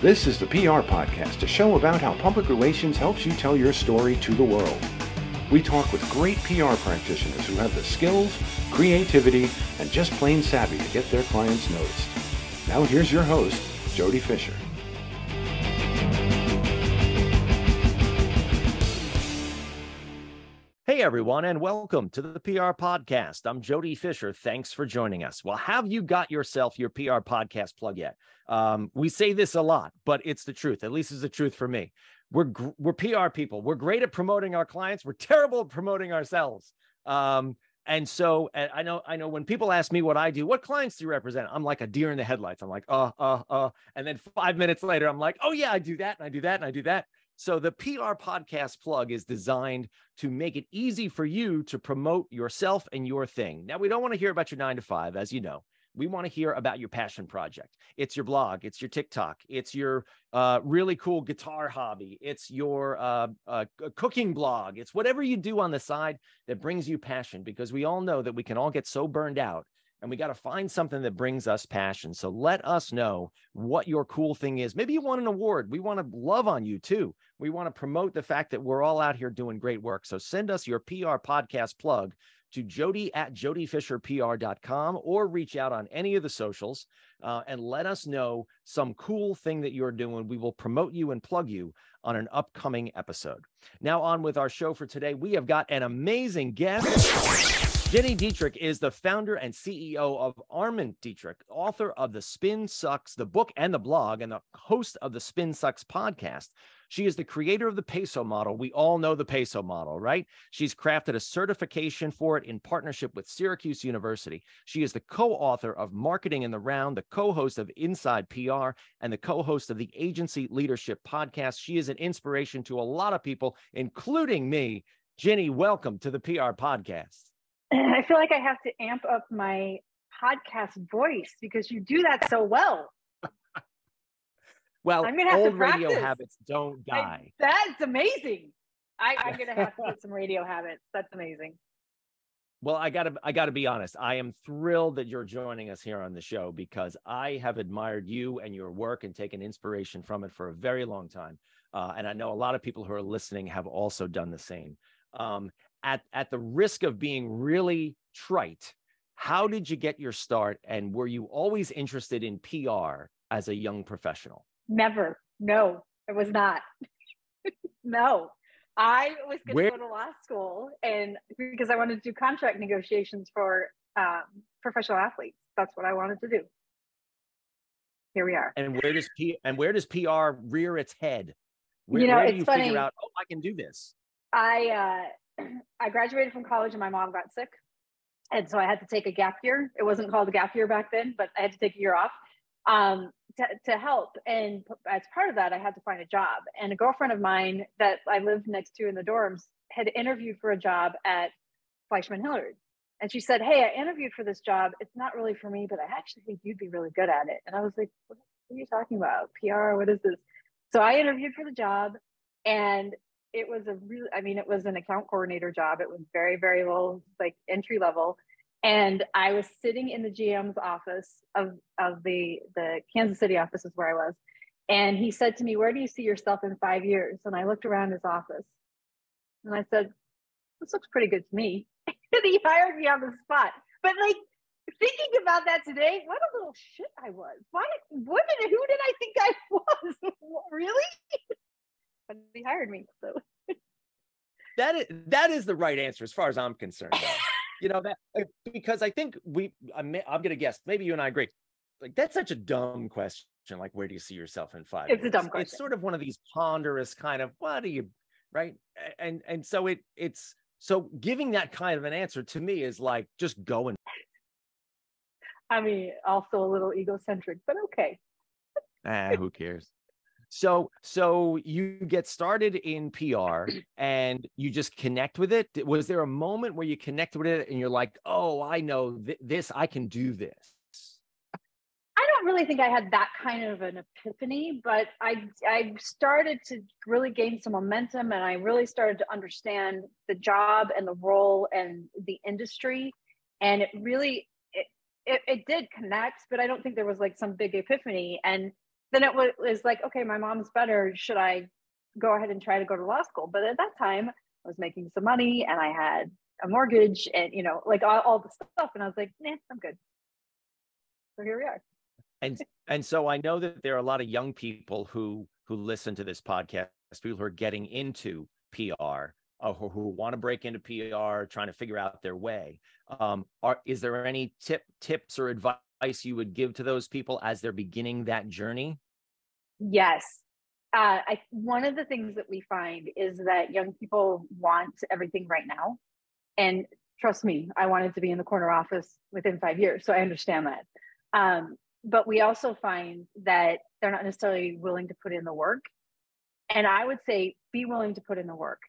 This is the PR Podcast, a show about how public relations helps you tell your story to the world. We talk with great PR practitioners who have the skills, creativity, and just plain savvy to get their clients noticed. Now here's your host, Jody Fisher. Hey everyone, and welcome to the PR Podcast. I'm Jody Fisher. Thanks for joining us. Well, have you got yourself your PR podcast plug yet? Um, we say this a lot, but it's the truth. At least it's the truth for me. We're we're PR people. We're great at promoting our clients. We're terrible at promoting ourselves. Um, and so and I know I know when people ask me what I do, what clients do you represent? I'm like a deer in the headlights. I'm like, uh, uh, uh, and then five minutes later, I'm like, oh yeah, I do that and I do that and I do that. So the PR podcast plug is designed to make it easy for you to promote yourself and your thing. Now, we don't want to hear about your nine to five, as you know. We want to hear about your passion project. It's your blog, it's your TikTok, it's your uh, really cool guitar hobby, it's your uh, uh, cooking blog, it's whatever you do on the side that brings you passion. Because we all know that we can all get so burned out and we got to find something that brings us passion. So let us know what your cool thing is. Maybe you want an award. We want to love on you too. We want to promote the fact that we're all out here doing great work. So send us your PR podcast plug to jody at jodyfisherpr.com or reach out on any of the socials uh, and let us know some cool thing that you're doing. We will promote you and plug you on an upcoming episode. Now, on with our show for today, we have got an amazing guest. Gini Dietrich is the founder and CEO of Arment Dietrich, author of The Spin Sucks, the book and the blog, and the host of the Spin Sucks podcast. She is the creator of the peso model. We all know the peso model, right? She's crafted a certification for it in partnership with Syracuse University. She is the co author of Marketing in the Round, the co host of Inside PR, and the co host of the Agency Leadership podcast. She is an inspiration to a lot of people, including me. Gini, welcome to the PR podcast. I feel like I have to amp up my podcast voice because you do that so well. well, I'm gonna have old to practice. radio habits don't die. I, that's amazing. I, I'm gonna have to get some radio habits. That's amazing. Well, I gotta I gotta be honest. I am thrilled that you're joining us here on the show because I have admired you and your work and taken inspiration from it for a very long time. Uh, and I know a lot of people who are listening have also done the same. Um, at at the risk of being really trite, how did you get your start and were you always interested in PR as a young professional? Never. No, it was not. no. I was going to go to law school and because I wanted to do contract negotiations for um, professional athletes. That's what I wanted to do. Here we are. And where does P and where does PR rear its head? Where, you know, where do you funny. figure out, oh, I can do this? I uh, I graduated from college and my mom got sick. And so I had to take a gap year. It wasn't called a gap year back then, but I had to take a year off um, to, to help. And as part of that, I had to find a job. And a girlfriend of mine that I lived next to in the dorms had interviewed for a job at Fleishman Hillard. And she said, Hey, I interviewed for this job. It's not really for me, but I actually think you'd be really good at it. And I was like, What are you talking about? PR? What is this? So I interviewed for the job and it was a really i mean it was an account coordinator job. It was very very low like entry level. And i was sitting in the gm's office of of the the kansas city office is where i was. And he said to me where do you see yourself in five years? And i looked around his office. And i said this looks pretty good to me. And he hired me on the spot. But like thinking about that today what a little shit i was. Why what did who did i think i was? Really but he hired me. So that is that is the right answer as far as I'm concerned. you know that uh, because I think we I'm, I'm gonna guess maybe you and I agree. Like that's such a dumb question. Like where do you see yourself in five? It's years? a dumb question. It's sort of one of these ponderous kind of what do you right and and so it it's so giving that kind of an answer to me is like just going. I mean, also a little egocentric, but okay. ah, who cares? So so you get started in PR and you just connect with it. Was there a moment where you connected with it and you're like, "Oh, I know th- this, I can do this." I don't really think I had that kind of an epiphany, but I I started to really gain some momentum and I really started to understand the job and the role and the industry and it really it, it, it did connect, but I don't think there was like some big epiphany and then it was like, okay, my mom's better. Should I go ahead and try to go to law school? But at that time, I was making some money and I had a mortgage and, you know, like all, all the stuff. And I was like, nah, I'm good. So here we are. And and so I know that there are a lot of young people who who listen to this podcast, people who are getting into PR, uh, who, who want to break into PR, trying to figure out their way. Um, are is there any tip tips or advice you would give to those people as they're beginning that journey? Yes. Uh, I, one of the things that we find is that young people want everything right now. And trust me, I wanted to be in the corner office within five years. So I understand that. Um, but we also find that they're not necessarily willing to put in the work. And I would say be willing to put in the work.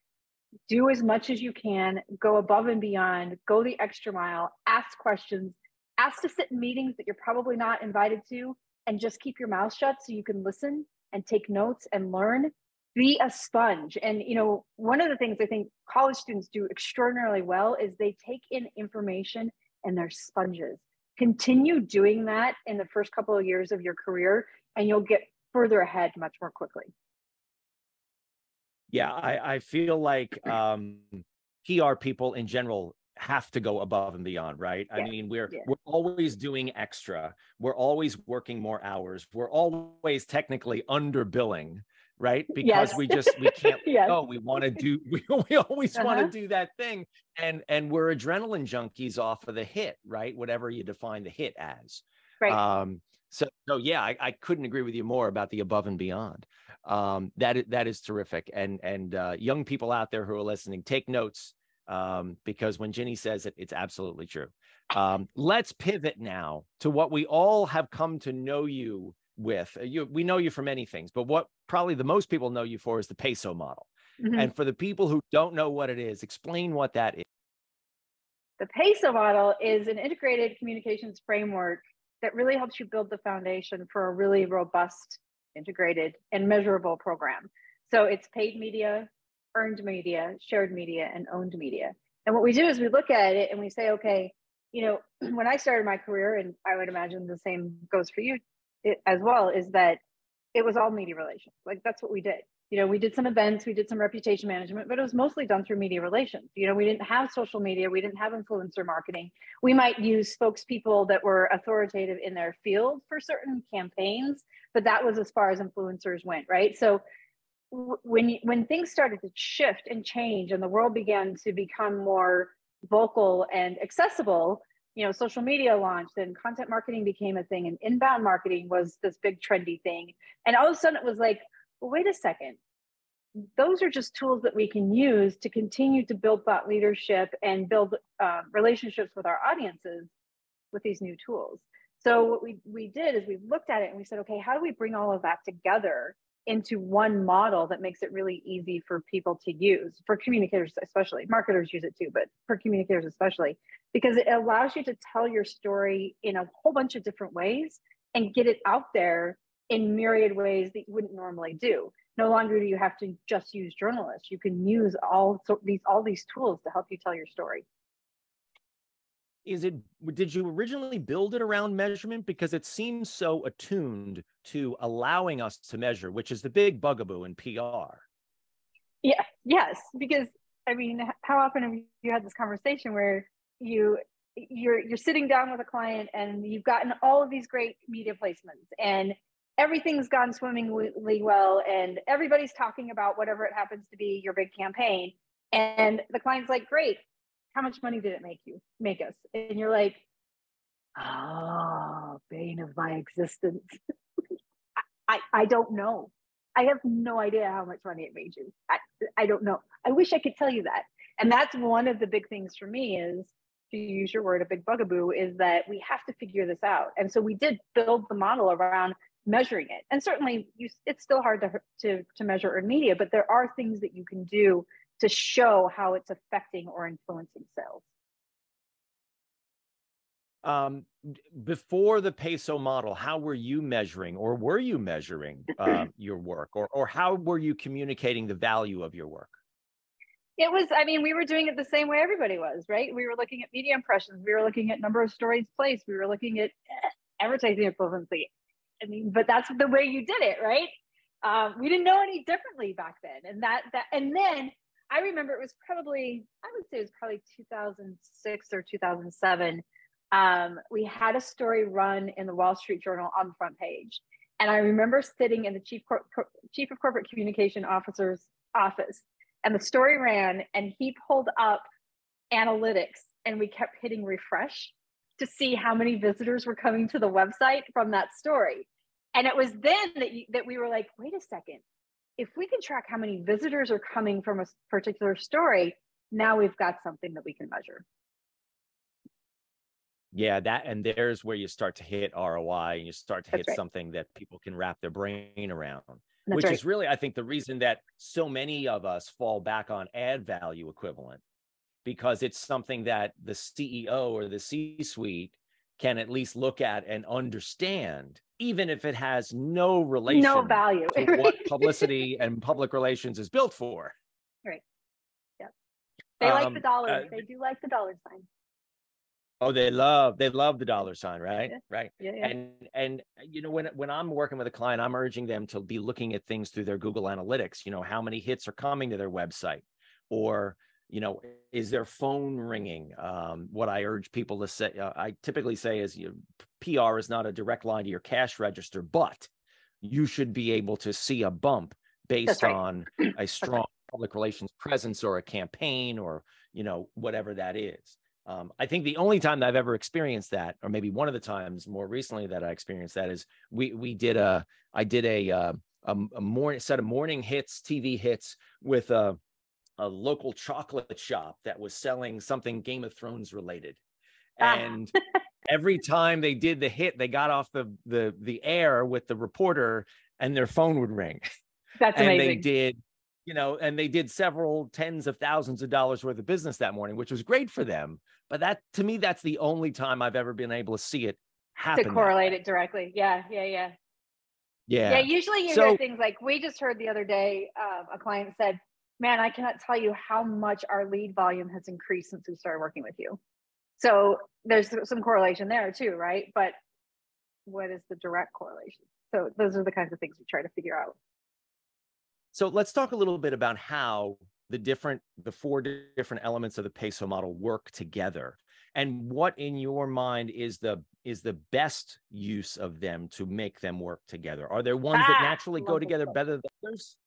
Do as much as you can, go above and beyond, go the extra mile, ask questions, ask to sit in meetings that you're probably not invited to, and just keep your mouth shut so you can listen and take notes and learn. Be a sponge. And, you know, one of the things I think college students do extraordinarily well is they take in information and they're sponges. Continue doing that in the first couple of years of your career, and you'll get further ahead much more quickly. Yeah, I, I feel like um, PR people in general have to go above and beyond, right? Yeah. I mean, we're yeah. we're always doing extra. We're always working more hours. We're always technically under billing, right? Because yes. we just we can't yes. go. We want to do we, we always uh-huh. want to do that thing. And and we're adrenaline junkies off of the hit, right? Whatever you define the hit as. Right. Um so so yeah, I, I couldn't agree with you more about the above and beyond. Um that is that is terrific. And and uh young people out there who are listening, take notes um, because when Gini says it, it's absolutely true. Um, let's pivot now to what we all have come to know you with. Uh, you, we know you for many things, but what probably the most people know you for is the peso model. Mm-hmm. And for the people who don't know what it is, explain what that is. The peso model is an integrated communications framework that really helps you build the foundation for a really robust, integrated, and measurable program. So it's paid media, earned media, shared media, and owned media. And what we do is we look at it and we say, okay, you know, when I started my career, and I would imagine the same goes for you as well, is that it was all media relations. Like that's what we did. You know, we did some events, we did some reputation management, but it was mostly done through media relations. You know, we didn't have social media, we didn't have influencer marketing. We might use spokespeople that were authoritative in their field for certain campaigns, but that was as far as influencers went, right? So when when things started to shift and change and the world began to become more vocal and accessible you know social media launched and content marketing became a thing and inbound marketing was this big trendy thing. And all of a sudden it was like well, wait a second. Those are just tools that we can use to continue to build thought leadership and build uh, relationships with our audiences with these new tools. So what we, we did is we looked at it and we said okay how do we bring all of that together into one model that makes it really easy for people to use for communicators especially marketers use it too but for communicators especially because it allows you to tell your story in a whole bunch of different ways and get it out there in myriad ways that you wouldn't normally do. No longer do you have to just use journalists. You can use all so these all these tools to help you tell your story is it did you originally build it around measurement? Because it seems so attuned to allowing us to measure which is the big bugaboo in pr yeah yes because i mean how often have you had this conversation where you you're you're sitting down with a client and you've gotten all of these great media placements and everything's gone swimmingly well and everybody's talking about whatever it happens to be your big campaign and the client's like great how much money did it make you make us? And you're like oh bane of my existence. I, I don't know. I have no idea how much money it made you. I, I don't know. I wish i could tell you that. And that's one of the big things for me is to use your word a big bugaboo is that we have to figure this out. And so we did build the model around measuring it. And certainly you, it's still hard to, to to measure in media but there are things that you can do to show how it's affecting or influencing sales. Um, before the peso model, how were you measuring, or were you measuring uh, your work, or or how were you communicating the value of your work? It was, I mean, we were doing it the same way everybody was, right? We were looking at media impressions, we were looking at number of stories placed, we were looking at advertising equivalency. I mean, but that's the way you did it, right? Um, we didn't know any differently back then, and that that and then I remember it was probably I would say it was probably 2006 or 2007. Um, we had a story run in the Wall Street Journal on the front page, and I remember sitting in the chief cor- chief of corporate communication officer's office, and the story ran, and he pulled up analytics, and we kept hitting refresh to see how many visitors were coming to the website from that story. And it was then that you, that we were like, wait a second, if we can track how many visitors are coming from a particular story, now we've got something that we can measure. Yeah, that and there's where you start to hit ROI and you start to That's hit right. something that people can wrap their brain around. That's which right. is really, I think, the reason that so many of us fall back on ad value equivalent because it's something that the CEO or the C suite can at least look at and understand, even if it has no relation no value. to what publicity and public relations is built for. Right. Yep. They like um, the dollar. uh, they do like the dollar sign. Oh, they love they love the dollar sign, right? Yeah. Right. Yeah, yeah. And and you know when when I'm working with a client, I'm urging them to be looking at things through their Google Analytics. You know how many hits are coming to their website, or you know is their phone ringing? Um, what I urge people to say, uh, I typically say is you, PR is not a direct line to your cash register, but you should be able to see a bump based right. on a strong public relations presence or a campaign or you know whatever that is. Um, I think the only time that I've ever experienced that, or maybe one of the times more recently that I experienced that, is we we did a I did a uh, a, a morning set of morning hits, TV hits with a a local chocolate shop that was selling something Game of Thrones related, Ah. and every time they did the hit, they got off the the the air with the reporter, and their phone would ring That's and amazing. they did you know and they did several tens of thousands of dollars worth of business that morning which was great for them but that to me that's the only time i've ever been able to see it happen to correlate it directly. Yeah, yeah, yeah. yeah, Yeah, usually you So- hear things like we just heard the other day, um, a client said, Man, I cannot tell you how much our lead volume has increased since we started working with you. So there's some correlation there too, right? But what is the direct correlation? So those are the kinds of things we try to figure out. so let's talk a little bit about how the different the four different elements of the peso model work together and what in your mind is the is the best use of them to make them work together are there ones that Ah, naturally go together better than others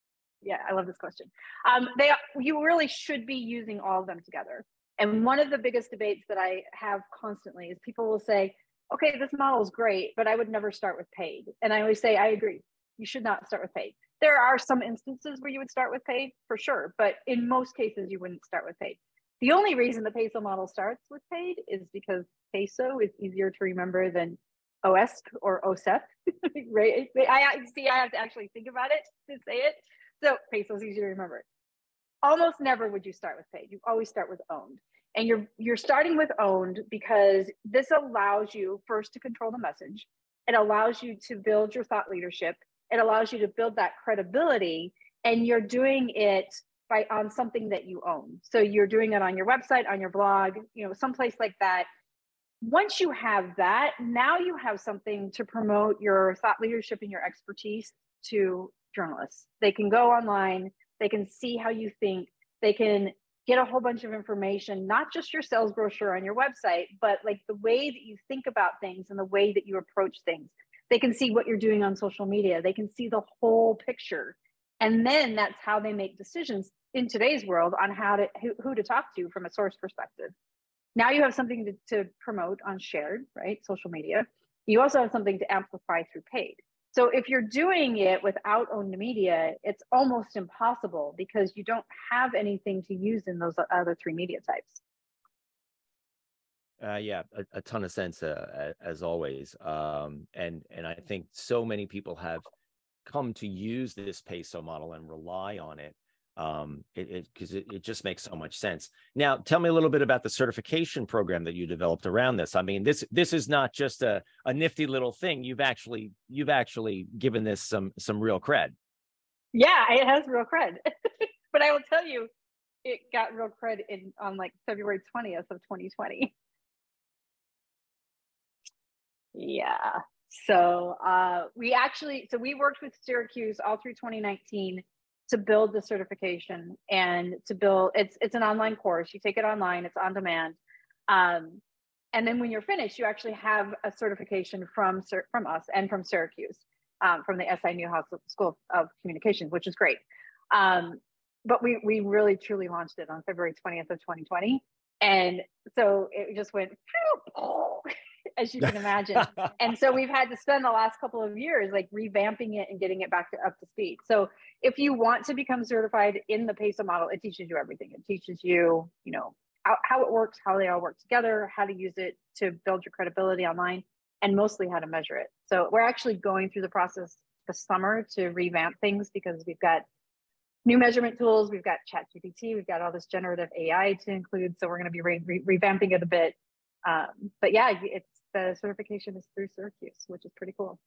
Yeah, I love this question. Um, they you really should be using all of them together. And one of the biggest debates that I have constantly is people will say, "Okay, this model is great, but I would never start with paid." And I always say, "I agree. You should not start with paid." There are some instances where you would start with paid for sure, but in most cases you wouldn't start with paid. The only reason the peso model starts with paid is because peso is easier to remember than OSP or OSEP, right? I- see. I have to actually think about it to say it. So peso is easier to remember. Almost never would you start with paid. You always start with owned. And you're you're starting with owned because this allows you first to control the message. It allows you to build your thought leadership. It allows you to build that credibility. And you're doing it by on something that you own. So you're doing it on your website, on your blog, you know, someplace like that. Once you have that, now you have something to promote your thought leadership and your expertise to journalists. They can go online, they can see how you think, they can get a whole bunch of information, not just your sales brochure on your website, but like the way that you think about things and the way that you approach things. They can see what you're doing on social media, they can see the whole picture. And then that's how they make decisions in today's world on how to who, who to talk to from a source perspective. Now you have something to, to promote on shared, right? Social media. You also have something to amplify through paid. So if you're doing it without owned media, it's almost impossible because you don't have anything to use in those other three media types. Uh, yeah, a, a ton of sense uh, as always, um, and and I think so many people have come to use this peso model and rely on it. Um, it because it, it, just makes so much sense. Now, tell me a little bit about the certification program that you developed around this. I mean, this this is not just a a nifty little thing. You've actually you've actually given this some some real cred. Yeah, it has real cred, but I will tell you, it got real cred in on like February twentieth of twenty twenty. Yeah. So uh, we actually, so we worked with Syracuse all through 2019 to build the certification and to build. It's it's an online course. You take it online. It's on demand. Um, and then when you're finished, you actually have a certification from from us and from Syracuse, um, from the SI Newhouse School of Communications, which is great. Um, but we we really truly launched it on February 20th of 2020, and so it just went as you can imagine. and so we've had to spend the last couple of years like revamping it and getting it back to up to speed. So if you want to become certified in the PESO model, it teaches you everything. It teaches you, you know, how, how it works, how they all work together, how to use it to build your credibility online, and mostly how to measure it. So we're actually going through the process this summer to revamp things because we've got new measurement tools. We've got Chat GPT. We've got all this generative AI to include. So we're going to be re- re- revamping it a bit. Um, but yeah, it's the certification is through Syracuse, which is pretty cool.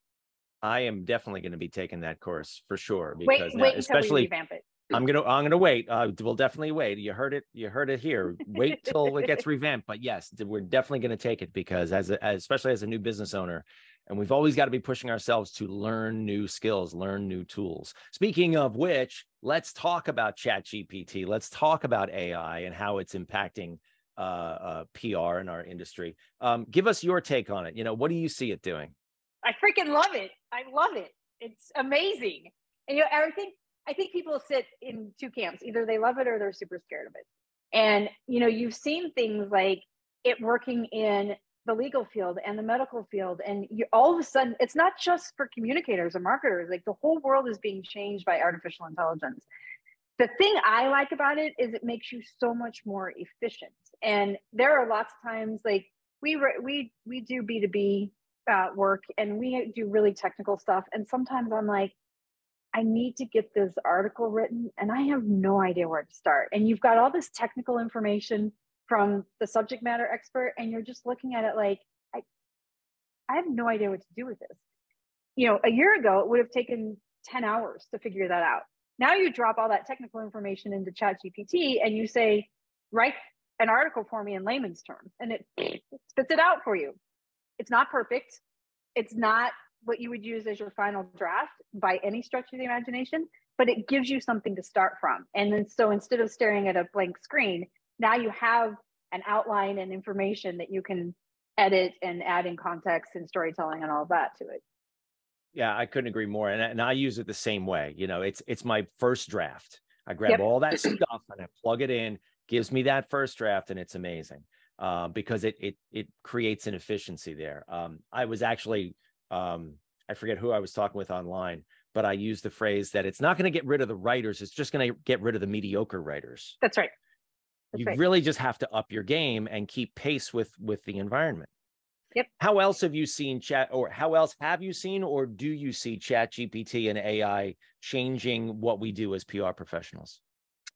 I am definitely going to be taking that course for sure. Because wait, wait especially revamp it. I'm gonna I'm gonna wait. Uh, we'll definitely wait. You heard it. You heard it here. Wait till it gets revamped. But yes, we're definitely gonna take it because as, a, as especially as a new business owner, and we've always got to be pushing ourselves to learn new skills, learn new tools. Speaking of which, let's talk about Chat GPT. Let's talk about AI and how it's impacting uh, uh, PR in our industry. Um, give us your take on it. You know, what do you see it doing? I freaking love it. I love it. It's amazing. And you know, I think I think people sit in two camps. Either they love it or they're super scared of it. And you know, you've seen things like it working in the legal field and the medical field and you all of a sudden it's not just for communicators or marketers like the whole world is being changed by artificial intelligence the thing i like about it is it makes you so much more efficient. And there are lots of times like we we we do b2b uh, work and we do really technical stuff. And sometimes i'm like i need to get this article written and i have no idea where to start. And you've got all this technical information from the subject matter expert and you're just looking at it like i i have no idea what to do with this. You know a year ago it would have taken 10 hours to figure that out now you drop all that technical information into chat gpt and you say write an article for me in layman's terms and it spits it out for you. It's not perfect. It's not what you would use as your final draft by any stretch of the imagination but it gives you something to start from. And then so instead of staring at a blank screen now you have an outline and information that you can edit and add in context and storytelling and all that to it. Yeah, I couldn't agree more. And, and I use it the same way. You know, it's it's my first draft. I grab yep. all that stuff and I plug it in, gives me that first draft, and it's amazing uh, because it it it creates an efficiency there. Um, I was actually um, I forget who I was talking with online, but I used the phrase that it's not going to get rid of the writers; it's just going to get rid of the mediocre writers. That's right. That's you right. really just have to up your game and keep pace with with the environment. Yep. How else have you seen chat or how else have you seen or do you see chat GPT and AI changing what we do as PR professionals?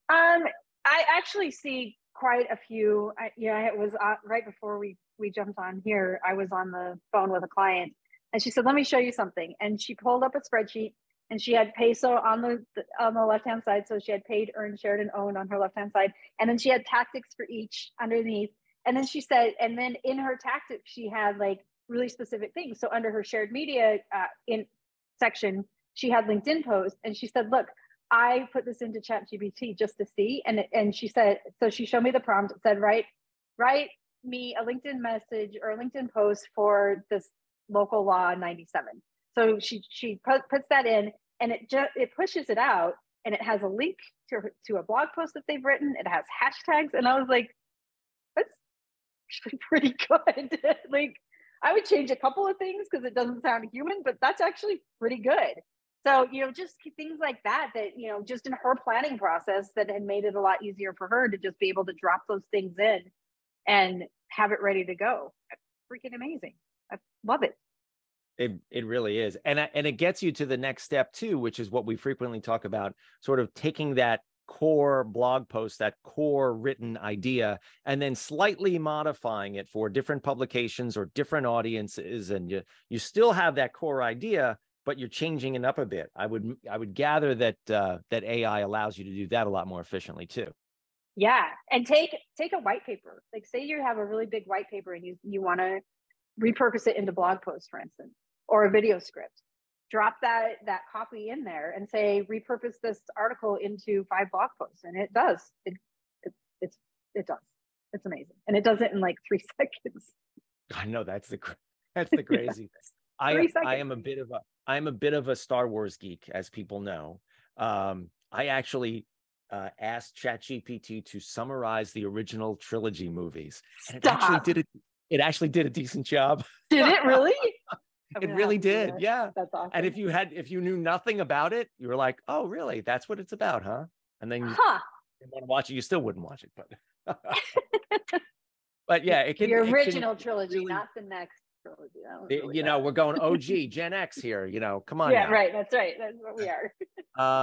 Um, I actually see quite a few. I, yeah, it was uh, right before we we jumped on here. I was on the phone with a client, and she said, "Let me show you something." And she pulled up a spreadsheet and she had peso on the on the left hand side so she had paid earned shared and owned on her left hand side and then she had tactics for each underneath and then she said and then in her tactics she had like really specific things. So under her shared media uh, in section she had linkedin posts and she said look i put this into chat gpt just to see. And and she said so she showed me the prompt. It said write write me a linkedin message or a linkedin post for this local law 97 so she she put, puts that in, and it just it pushes it out, and it has a link to to a blog post that they've written. It has hashtags, and I was like, actually pretty good. like I would change a couple of things because it doesn't sound human, but that's actually pretty good. So, you know, just things like that, that, you know, just in her planning process that had made it a lot easier for her to just be able to drop those things in and have it ready to go. freaking amazing. I love it. It it really is, and and it gets you to the next step too, which is what we frequently talk about, sort of taking that core blog post, that core written idea, and then slightly modifying it for different publications or different audiences, and you you still have that core idea, but you're changing it up a bit. I would I would gather that uh, that AI allows you to do that a lot more efficiently too. Yeah, and take take a white paper. Like say you have a really big white paper and you you want to repurpose it into blog posts, for instance or a video script. Drop that that copy in there and say repurpose this article into five blog posts, and it does. It it it's it does. It's amazing, and it does it in like three seconds. I know that's the that's the crazy. I I am a bit of a I'm a bit of a Star Wars geek, as people know. Um, I actually uh, asked ChatGPT to summarize the original trilogy movies, and it Stop. actually did it. It actually did a decent job. Did it really? It really have to do did, that. yeah. That's awesome. And if you had, if you knew nothing about it, you were like, "Oh, really? That's what it's about, huh?" And then you huh. didn't want to watch it, you still wouldn't watch it, but. but yeah, it can. the it can original trilogy, really- not the next trilogy. Really you know, bad. we're going OG Gen X here. You know, come on. yeah, now. right. That's right. That's what we are.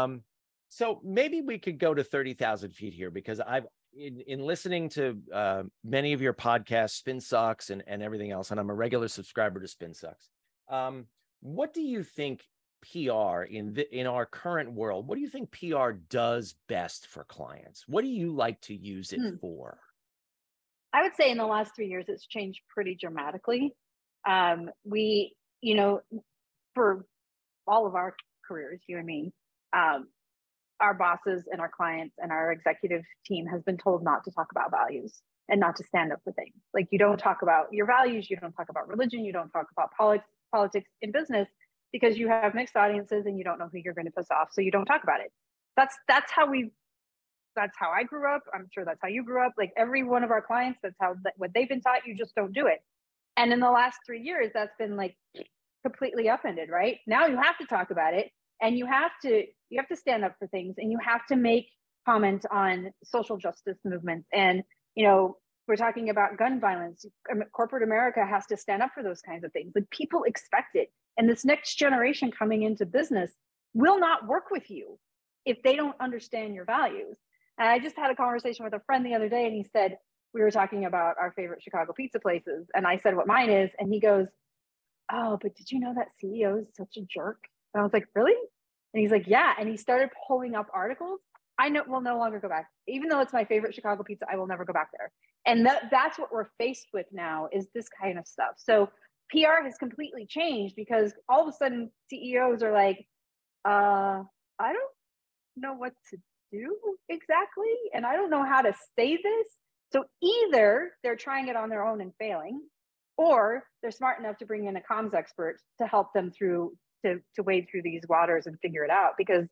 Um, so maybe we could go to 30,000 feet here because I've in, in listening to uh, many of your podcasts, Spin Sucks and, and everything else, and I'm a regular subscriber to Spin Sucks. Um, what do you think PR in the, in our current world? What do you think PR does best for clients? What do you like to use it Hmm. for? I would say in the last three years, it's changed pretty dramatically. Um, we, you know, for all of our careers, you and me, um, our bosses and our clients and our executive team has been told not to talk about values and not to stand up for things. Like you don't talk about your values, you don't talk about religion, you don't talk about politics, politics in business because you have mixed audiences and you don't know who you're going to piss off, so you don't talk about it. That's that's how we that's how I grew up. I'm sure that's how you grew up. Like every one of our clients, that's how that, what they've been taught. You just don't do it. And in the last three years, that's been like completely upended. Right now, you have to talk about it, and you have to you have to stand up for things, and you have to make comments on social justice movements. And you know, we're talking about gun violence. Um, corporate America has to stand up for those kinds of things. Like people expect it, and this next generation coming into business will not work with you if they don't understand your values. And I just had a conversation with a friend the other day, and he said, We were talking about our favorite Chicago pizza places. And I said what mine is. And he goes, Oh, but did you know that CEO is such a jerk? And I was like, Really? And he's like, Yeah. And he started pulling up articles. I know will no longer go back. Even though it's my favorite Chicago pizza, I will never go back there. And that, that's what we're faced with now is this kind of stuff. So PR has completely changed because all of a sudden CEOs are like, uh, I don't know what to do exactly and i don't know how to say this so either they're trying it on their own and failing or they're smart enough to bring in a comms expert to help them through to, to wade through these waters and figure it out because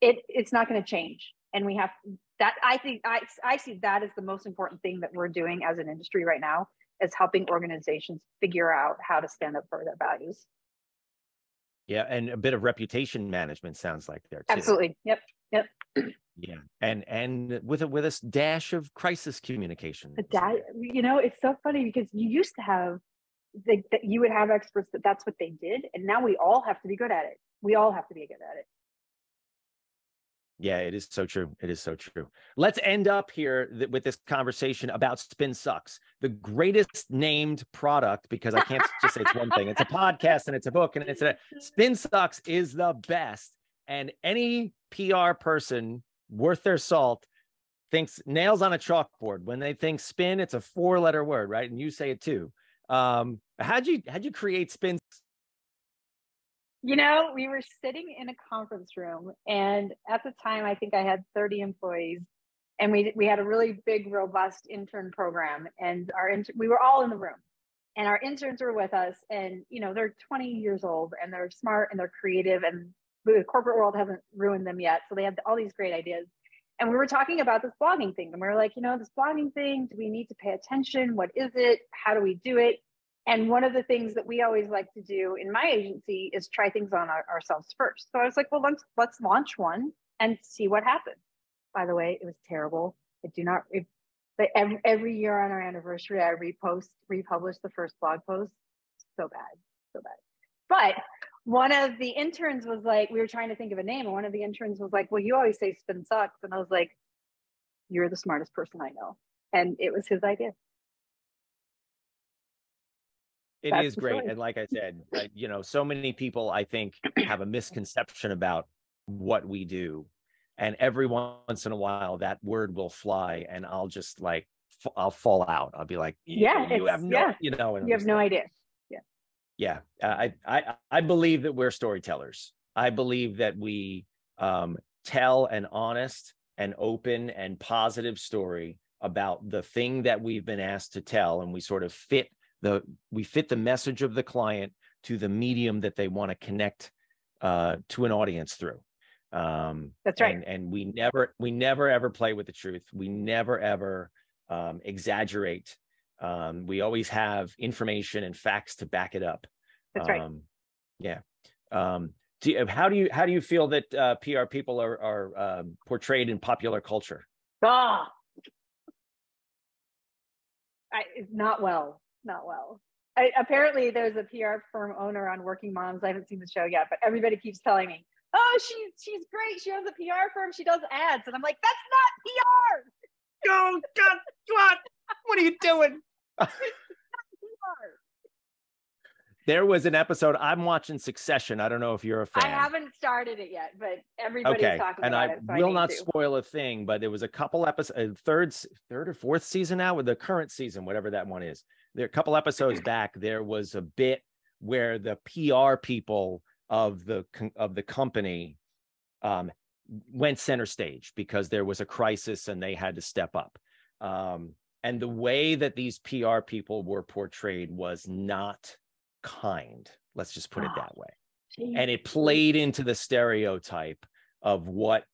it it's not going to change and we have that i think I, I see that as the most important thing that we're doing as an industry right now is helping organizations figure out how to stand up for their values. Yeah, and a bit of reputation management sounds like there too. absolutely. Yep yep. Yeah, and and with a with a dash of crisis communication. But that you know it's so funny because you used to have that you would have experts that that's what they did and now we all have to be good at it. We all have to be good at it Yeah, it is so true. It is so true. Let's end up here th- with this conversation about Spin Sucks, the greatest named product, because I can't just say it's one thing. It's a podcast and it's a book and it's a Spin Sucks is the best. And any PR person worth their salt thinks nails on a chalkboard. When they think spin, it's a four letter word, right? And you say it too. Um, how'd you how'd you create Spin you know we were sitting in a conference room and at the time i think i had 30 employees and we we had a really big robust intern program and our int- we were all in the room and our interns were with us and you know they're 20 years old and they're smart and they're creative and the corporate world hasn't ruined them yet so they have all these great ideas and we were talking about this blogging thing and we were like you know this blogging thing do we need to pay attention? What is it? How do we do it and one of the things that we always like to do in my agency is try things on our, ourselves first. So i was like well let's let's launch one and see what happens. By the way it was terrible. I do not but every, every year on our anniversary i repost republish the first blog post. So bad so bad. But one of the interns was like we were trying to think of a name and one of the interns was like well you always say spin sucks and i was like you're the smartest person i know. And it was his idea It That's is great. story. And like I said, you know, so many people I think have a misconception about what we do. And every once in a while that word will fly and I'll just like f- I'll fall out. I'll be like, Yeah, you have no, yeah. you know, you have no idea Yeah, I I I believe that we're storytellers. I believe that we um, tell an honest and open and positive story about the thing that we've been asked to tell, and we sort of fit the we fit the message of the client to the medium that they want to connect uh, to an audience through. Um, That's right. And, and, we never we never ever play with the truth. We never ever um, exaggerate. Um, we always have information and facts to back it up. That's right. Um, yeah. Um, do you, how do you how do you feel that uh, PR people are are um, portrayed in popular culture? Ah, I, not well, not well. I, apparently, there's a PR firm owner on Working Moms. I haven't seen the show yet, but everybody keeps telling me, "Oh, she's she's great. She owns a PR firm. She does ads," and I'm like, "That's not PR." Oh God, what? What are you doing? There was an episode. I'm watching Succession. I don't know if you're a fan. I haven't started it yet, but everybody's okay. talking and about I it. So will I not to. spoil a thing, but there was a couple episodes, uh, third, third or fourth season now, with the current season, whatever that one is. There, a couple episodes back, there was a bit where the PR people of the of the company um, went center stage because there was a crisis and they had to step up. Um, and the way that these PR people were portrayed was not kind. Let's just put it that way. And it played into the stereotype of what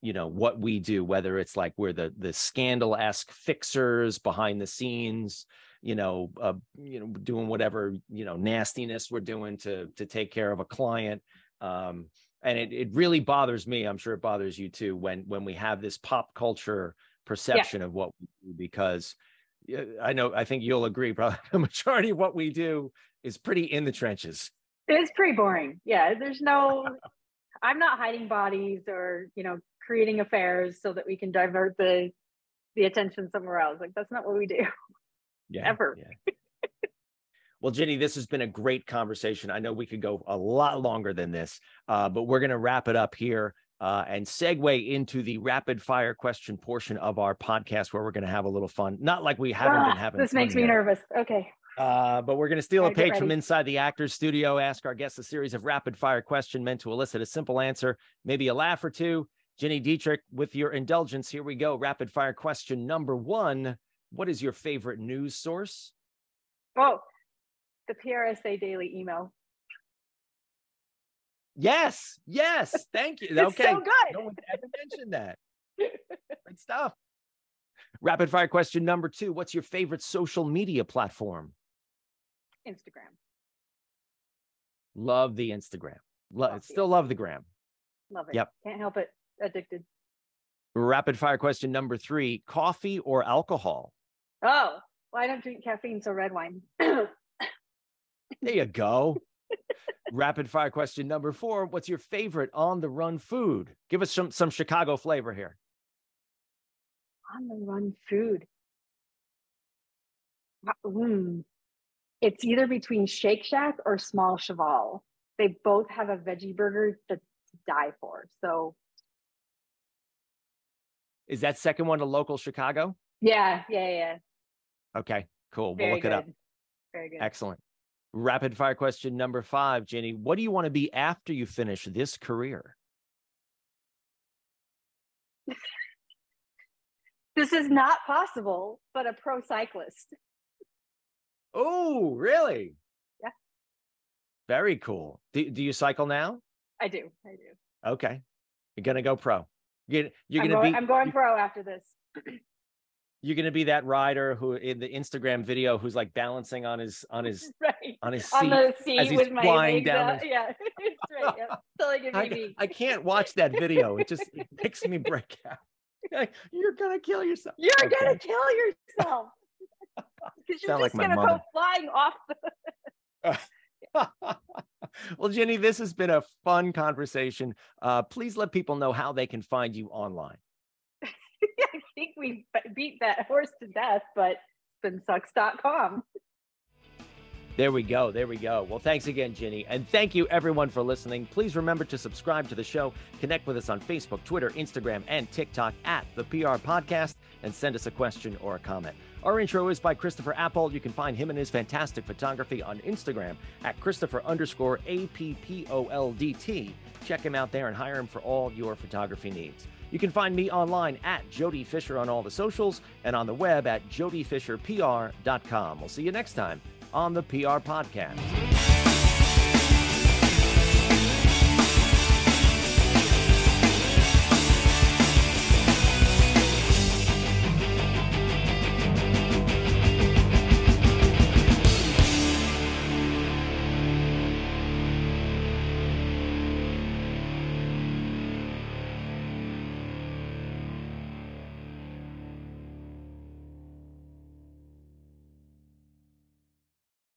you know what we do whether it's like we're the the scandal-esque fixers behind the scenes you know uh, you know doing whatever you know nastiness we're doing to to take care of a client um and it, it really bothers me i'm sure it bothers you too when when we have this pop culture perception yeah. of what we do because I know I think you'll agree probably the majority of what we do is pretty in the trenches. It's pretty boring. Yeah, there's no I'm not hiding bodies or, you know, creating affairs so that we can divert the the attention somewhere else. Like that's not what we do. Yeah. Ever. Yeah. Well, Gini, this has been a great conversation. I know we could go a lot longer than this, uh, but we're going to wrap it up here uh, and segue into the rapid fire question portion of our podcast where we're going to have a little fun. Not like we haven't ah, been having. This makes me yet. nervous. Okay. Uh, but we're going to steal a page from inside the actor's studio, ask our guests a series of rapid fire question meant to elicit a simple answer, maybe a laugh or two. Gini Dietrich, with your indulgence, here we go. Rapid fire question number one What is your favorite news source? Oh, the PRSA Daily email. Yes, yes. Thank you. Okay. so good. No one ever mentioned that. Great stuff. Rapid fire question number two What's your favorite social media platform? Instagram. Love the Instagram. Love, still love the gram. Love it. Yep. Can't help it. Addicted. Rapid fire question number three coffee or alcohol? Oh, well, I don't drink caffeine, so red wine. there you go. Rapid fire question number four. What's your favorite on the run food? Give us some, some Chicago flavor here. On the run food. Mm. It's either between Shake Shack or Small Cheval. They both have a veggie burger that's to die for. So is that second one a local Chicago? Yeah, yeah, yeah. Okay, cool. Very we'll look good. it up. Very good. Excellent. Rapid fire question number five, Gini. What do you want to be after you finish this career? this is not possible, but a pro cyclist. Oh, really? Yeah. Very cool. Do, do you cycle now? I do. I do. Okay. You're going to go pro. You're, you're going to be. be. I'm going pro after this. you're going to be that rider who in the Instagram video who's like balancing on his on his right. on his seat, on the seat as he's with my flying down. His... Yeah, right. I, I, can't watch that video. It just it makes me break out. Like, you're gonna kill yourself. You're okay. gonna kill yourself. Because you're Sound just like gonna mother. go flying off the. well, Gini, this has been a fun conversation. Uh, please let people know how they can find you online. I think we beat that horse to death, but spinsucks.com. There we go. There we go. Well, thanks again, Gini. And thank you, everyone, for listening. Please remember to subscribe to the show, connect with us on Facebook, Twitter, Instagram, and TikTok at the PR Podcast, and send us a question or a comment. Our intro is by Christopher Appoldt. You can find him and his fantastic photography on Instagram at Christopher underscore A P P O L D T. Check him out there and hire him for all your photography needs. You can find me online at Jody Fisher on all the socials and on the web at jodyfisherpr.com. We'll see you next time on the PR Podcast.